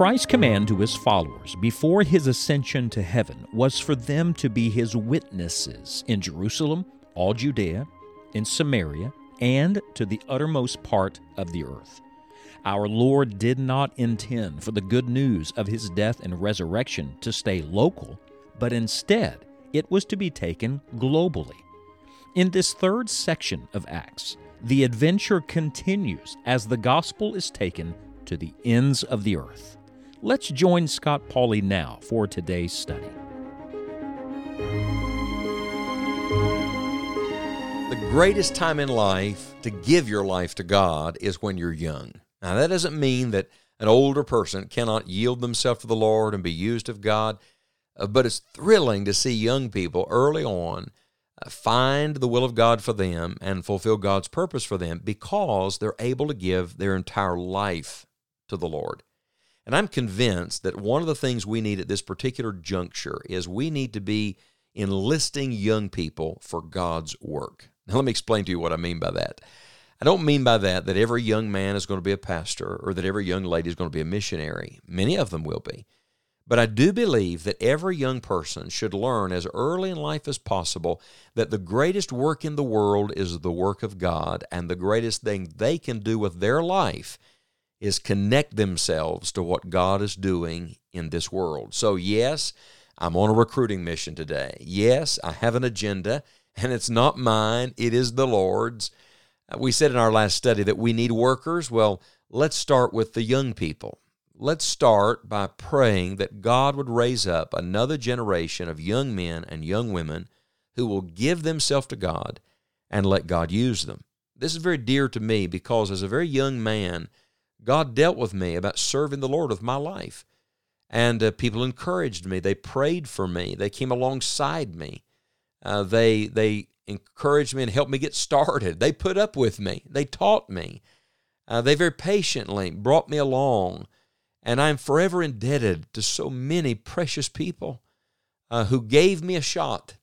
Christ's command to his followers before his ascension to heaven was for them to be his witnesses in Jerusalem, all Judea, in Samaria, and to the uttermost part of the earth. Our Lord did not intend for the good news of his death and resurrection to stay local, but instead it was to be taken globally. In this third section of Acts, the adventure continues as the gospel is taken to the ends of the earth. Let's join Scott Pauley now for today's study. The greatest time in life to give your life to God is when you're young. Now, that doesn't mean that an older person cannot yield themselves to the Lord and be used of God, uh, but it's thrilling to see young people early on uh, find the will of God for them and fulfill God's purpose for them because they're able to give their entire life to the Lord. And I'm convinced that one of the things we need at this particular juncture is we need to be enlisting young people for God's work. Now, let me explain to you what I mean by that. I don't mean by that that every young man is going to be a pastor or that every young lady is going to be a missionary. Many of them will be. But I do believe that every young person should learn as early in life as possible that the greatest work in the world is the work of God, and the greatest thing they can do with their life is connect themselves to what God is doing in this world. So, yes, I'm on a recruiting mission today. Yes, I have an agenda, and it's not mine, it is the Lord's. Uh, we said in our last study that we need workers. Well, let's start with the young people. Let's start by praying that God would raise up another generation of young men and young women who will give themselves to God and let God use them. This is very dear to me because as a very young man, God dealt with me about serving the Lord with my life. And uh, people encouraged me. They prayed for me. They came alongside me. Uh, they they encouraged me and helped me get started. They put up with me. They taught me. Uh, they very patiently brought me along. And I'm forever indebted to so many precious people uh, who gave me a shot.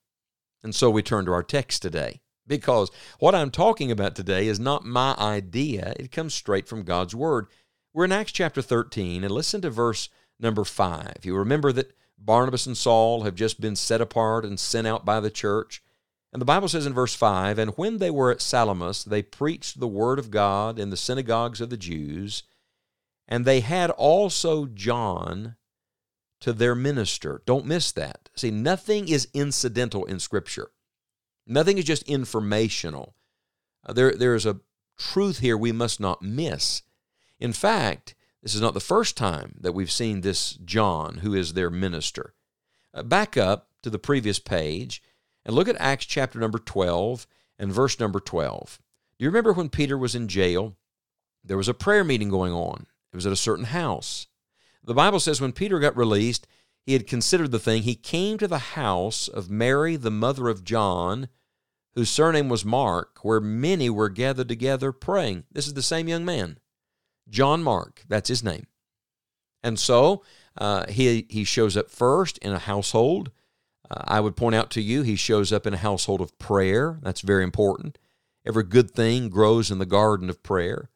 And so we turn to our text today because what I'm talking about today is not my idea, it comes straight from God's Word. We're in Acts chapter 13, and listen to verse number 5. You remember that Barnabas and Saul have just been set apart and sent out by the church. And the Bible says in verse 5 And when they were at Salamis, they preached the word of God in the synagogues of the Jews, and they had also John to their minister. Don't miss that. See, nothing is incidental in Scripture, nothing is just informational. Uh, there, there is a truth here we must not miss. In fact, this is not the first time that we've seen this John, who is their minister. Uh, back up to the previous page and look at Acts chapter number 12 and verse number 12. Do you remember when Peter was in jail? There was a prayer meeting going on. It was at a certain house. The Bible says when Peter got released, he had considered the thing. He came to the house of Mary, the mother of John, whose surname was Mark, where many were gathered together praying. This is the same young man. John Mark, that's his name. And so uh, he, he shows up first in a household uh, I would point out to you, he shows up in a household of prayer. That's very important. Every good thing grows in the garden of prayer.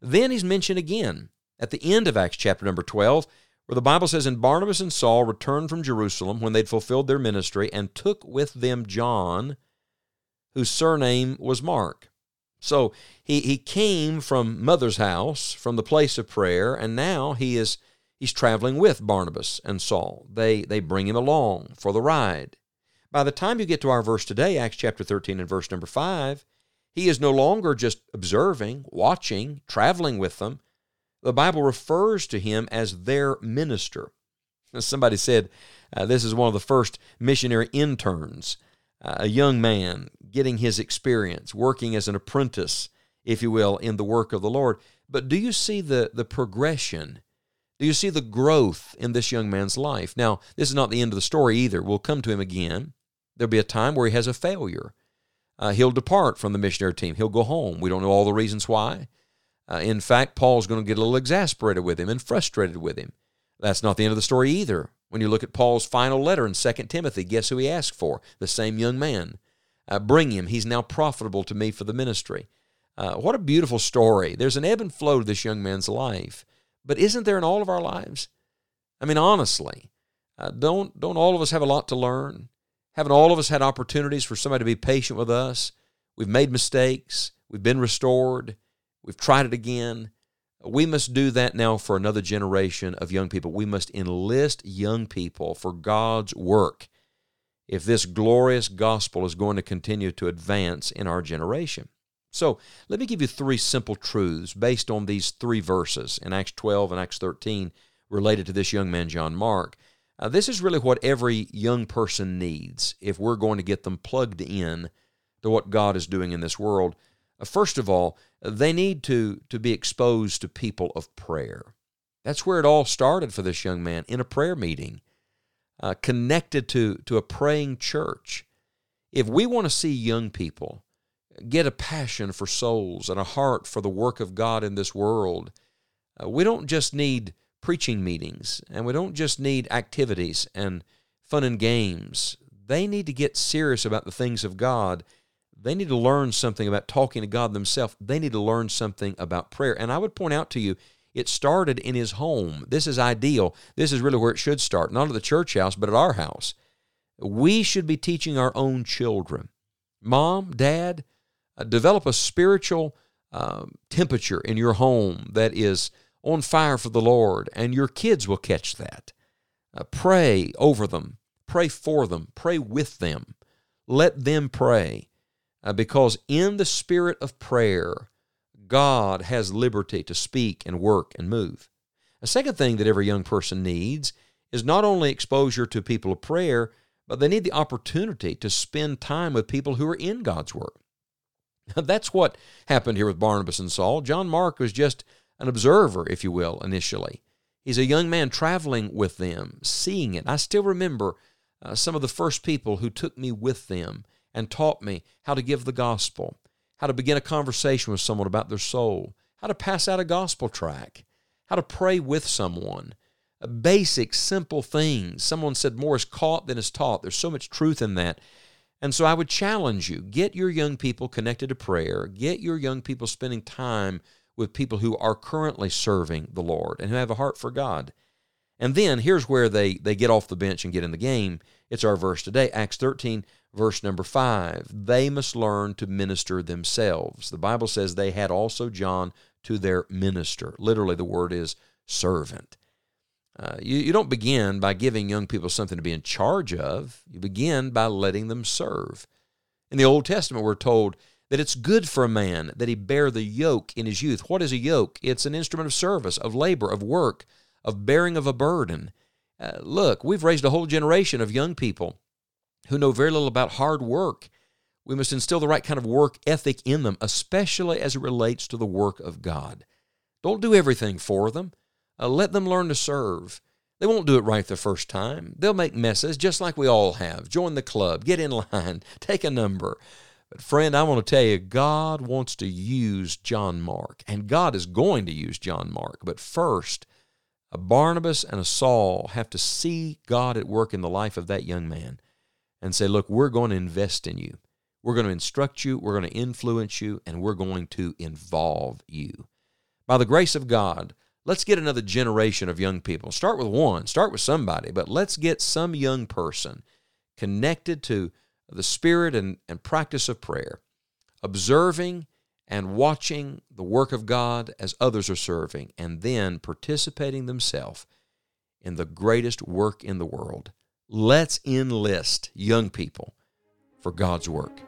Then he's mentioned again at the end of Acts chapter number 12, where the Bible says, And Barnabas and Saul returned from Jerusalem when they'd fulfilled their ministry and took with them John, whose surname was Mark. So he, he came from mother's house, from the place of prayer, and now he is He's traveling with Barnabas and Saul. They, they bring him along for the ride. By the time you get to our verse today, Acts chapter 13 and verse number 5, he is no longer just observing, watching, traveling with them. The Bible refers to him as their minister. Somebody said uh, this is one of the first missionary interns, uh, a young man getting his experience, working as an apprentice, if you will, in the work of the Lord. But do you see the, the progression do you see the growth in this young man's life? Now, this is not the end of the story either. We'll come to him again. There'll be a time where he has a failure. Uh, he'll depart from the missionary team. He'll go home. We don't know all the reasons why. Uh, in fact, Paul's going to get a little exasperated with him and frustrated with him. That's not the end of the story either. When you look at Paul's final letter in 2 Timothy, guess who he asked for? The same young man. Uh, bring him. He's now profitable to me for the ministry. Uh, what a beautiful story. There's an ebb and flow to this young man's life. But isn't there in all of our lives? I mean, honestly, uh, don't don't all of us have a lot to learn? Haven't all of us had opportunities for somebody to be patient with us? We've made mistakes. We've been restored. We've tried it again. We must do that now for another generation of young people. We must enlist young people for God's work if this glorious gospel is going to continue to advance in our generation. So, let me give you three simple truths based on these three verses in Acts 12 and Acts 13 related to this young man, John Mark. Uh, this is really what every young person needs if we're going to get them plugged in to what God is doing in this world. Uh, first of all, they need to, to be exposed to people of prayer. That's where it all started for this young man in a prayer meeting, uh, connected to, to a praying church. If we want to see young people get a passion for souls and a heart for the work of God in this world, uh, we don't just need preaching meetings and we don't just need activities and fun and games. They need to get serious about the things of God. They need to learn something about talking to God themselves. They need to learn something about prayer. And I would point out to you, it started in his home. This is ideal. This is really where it should start, not at the church house, but at our house. We should be teaching our own children. Mom, dad, uh, develop a spiritual uh, temperature in your home that is on fire for the Lord, and your kids will catch that. Uh, pray over them, pray for them, pray with them. Let them pray, uh, because in the spirit of prayer, God has liberty to speak and work and move. A second thing that every young person needs is not only exposure to people of prayer, but they need the opportunity to spend time with people who are in God's work. That's what happened here with Barnabas and Saul. John Mark was just an observer, if you will, initially. He's a young man traveling with them, seeing it. I still remember uh, some of the first people who took me with them and taught me how to give the gospel, how to begin a conversation with someone about their soul, how to pass out a gospel track, how to pray with someone. Uh, basic, simple things. Someone said, More is caught than is taught. There's so much truth in that. And so I would challenge you get your young people connected to prayer, get your young people spending time with people who are currently serving the Lord and who have a heart for God. And then here's where they, they get off the bench and get in the game. It's our verse today, Acts 13, verse number 5. They must learn to minister themselves. The Bible says they had also John to their minister. Literally, the word is servant. Uh, you, you don't begin by giving young people something to be in charge of, you begin by letting them serve. In the Old Testament, we're told that it's good for a man that he bear the yoke in his youth. What is a yoke? It's an instrument of service, of labor, of work, of bearing of a burden. Uh, look, we've raised a whole generation of young people who know very little about hard work. We must instill the right kind of work ethic in them, especially as it relates to the work of God. Don't do everything for them. Uh, let them learn to serve. They won't do it right the first time. They'll make messes just like we all have. Join the club, get in line, take a number. But, friend, I want to tell you, God wants to use John Mark, and God is going to use John Mark. But first, a Barnabas and a Saul have to see God at work in the life of that young man and say, Look, we're going to invest in you. We're going to instruct you, we're going to influence you, and we're going to involve you. By the grace of God, let's get another generation of young people. Start with one, start with somebody, but let's get some young person connected to the spirit and, and practice of prayer, observing and watching the work of God as others are serving, and then participating themselves in the greatest work in the world. Let's enlist young people for God's work.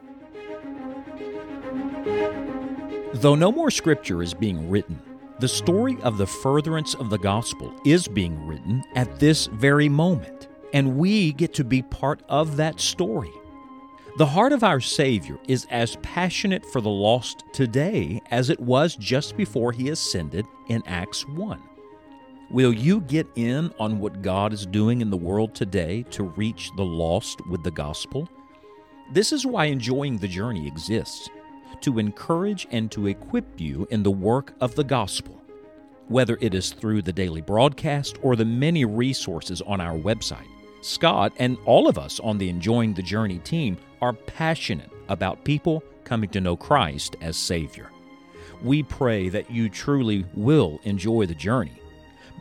Though no more scripture is being written, the story of the furtherance of the gospel is being written at this very moment, and we get to be part of that story. The heart of our Savior is as passionate for the lost today as it was just before he ascended in Acts 1. Will you get in on what God is doing in the world today to reach the lost with the gospel? This is why enjoying the journey exists to encourage and to equip you in the work of the gospel, whether it is through the daily broadcast or the many resources on our website. Scott and all of us on the Enjoying the Journey team are passionate about people coming to know Christ as Savior. We pray that you truly will enjoy the journey,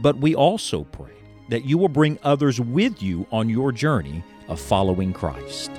but we also pray that you will bring others with you on your journey of following Christ.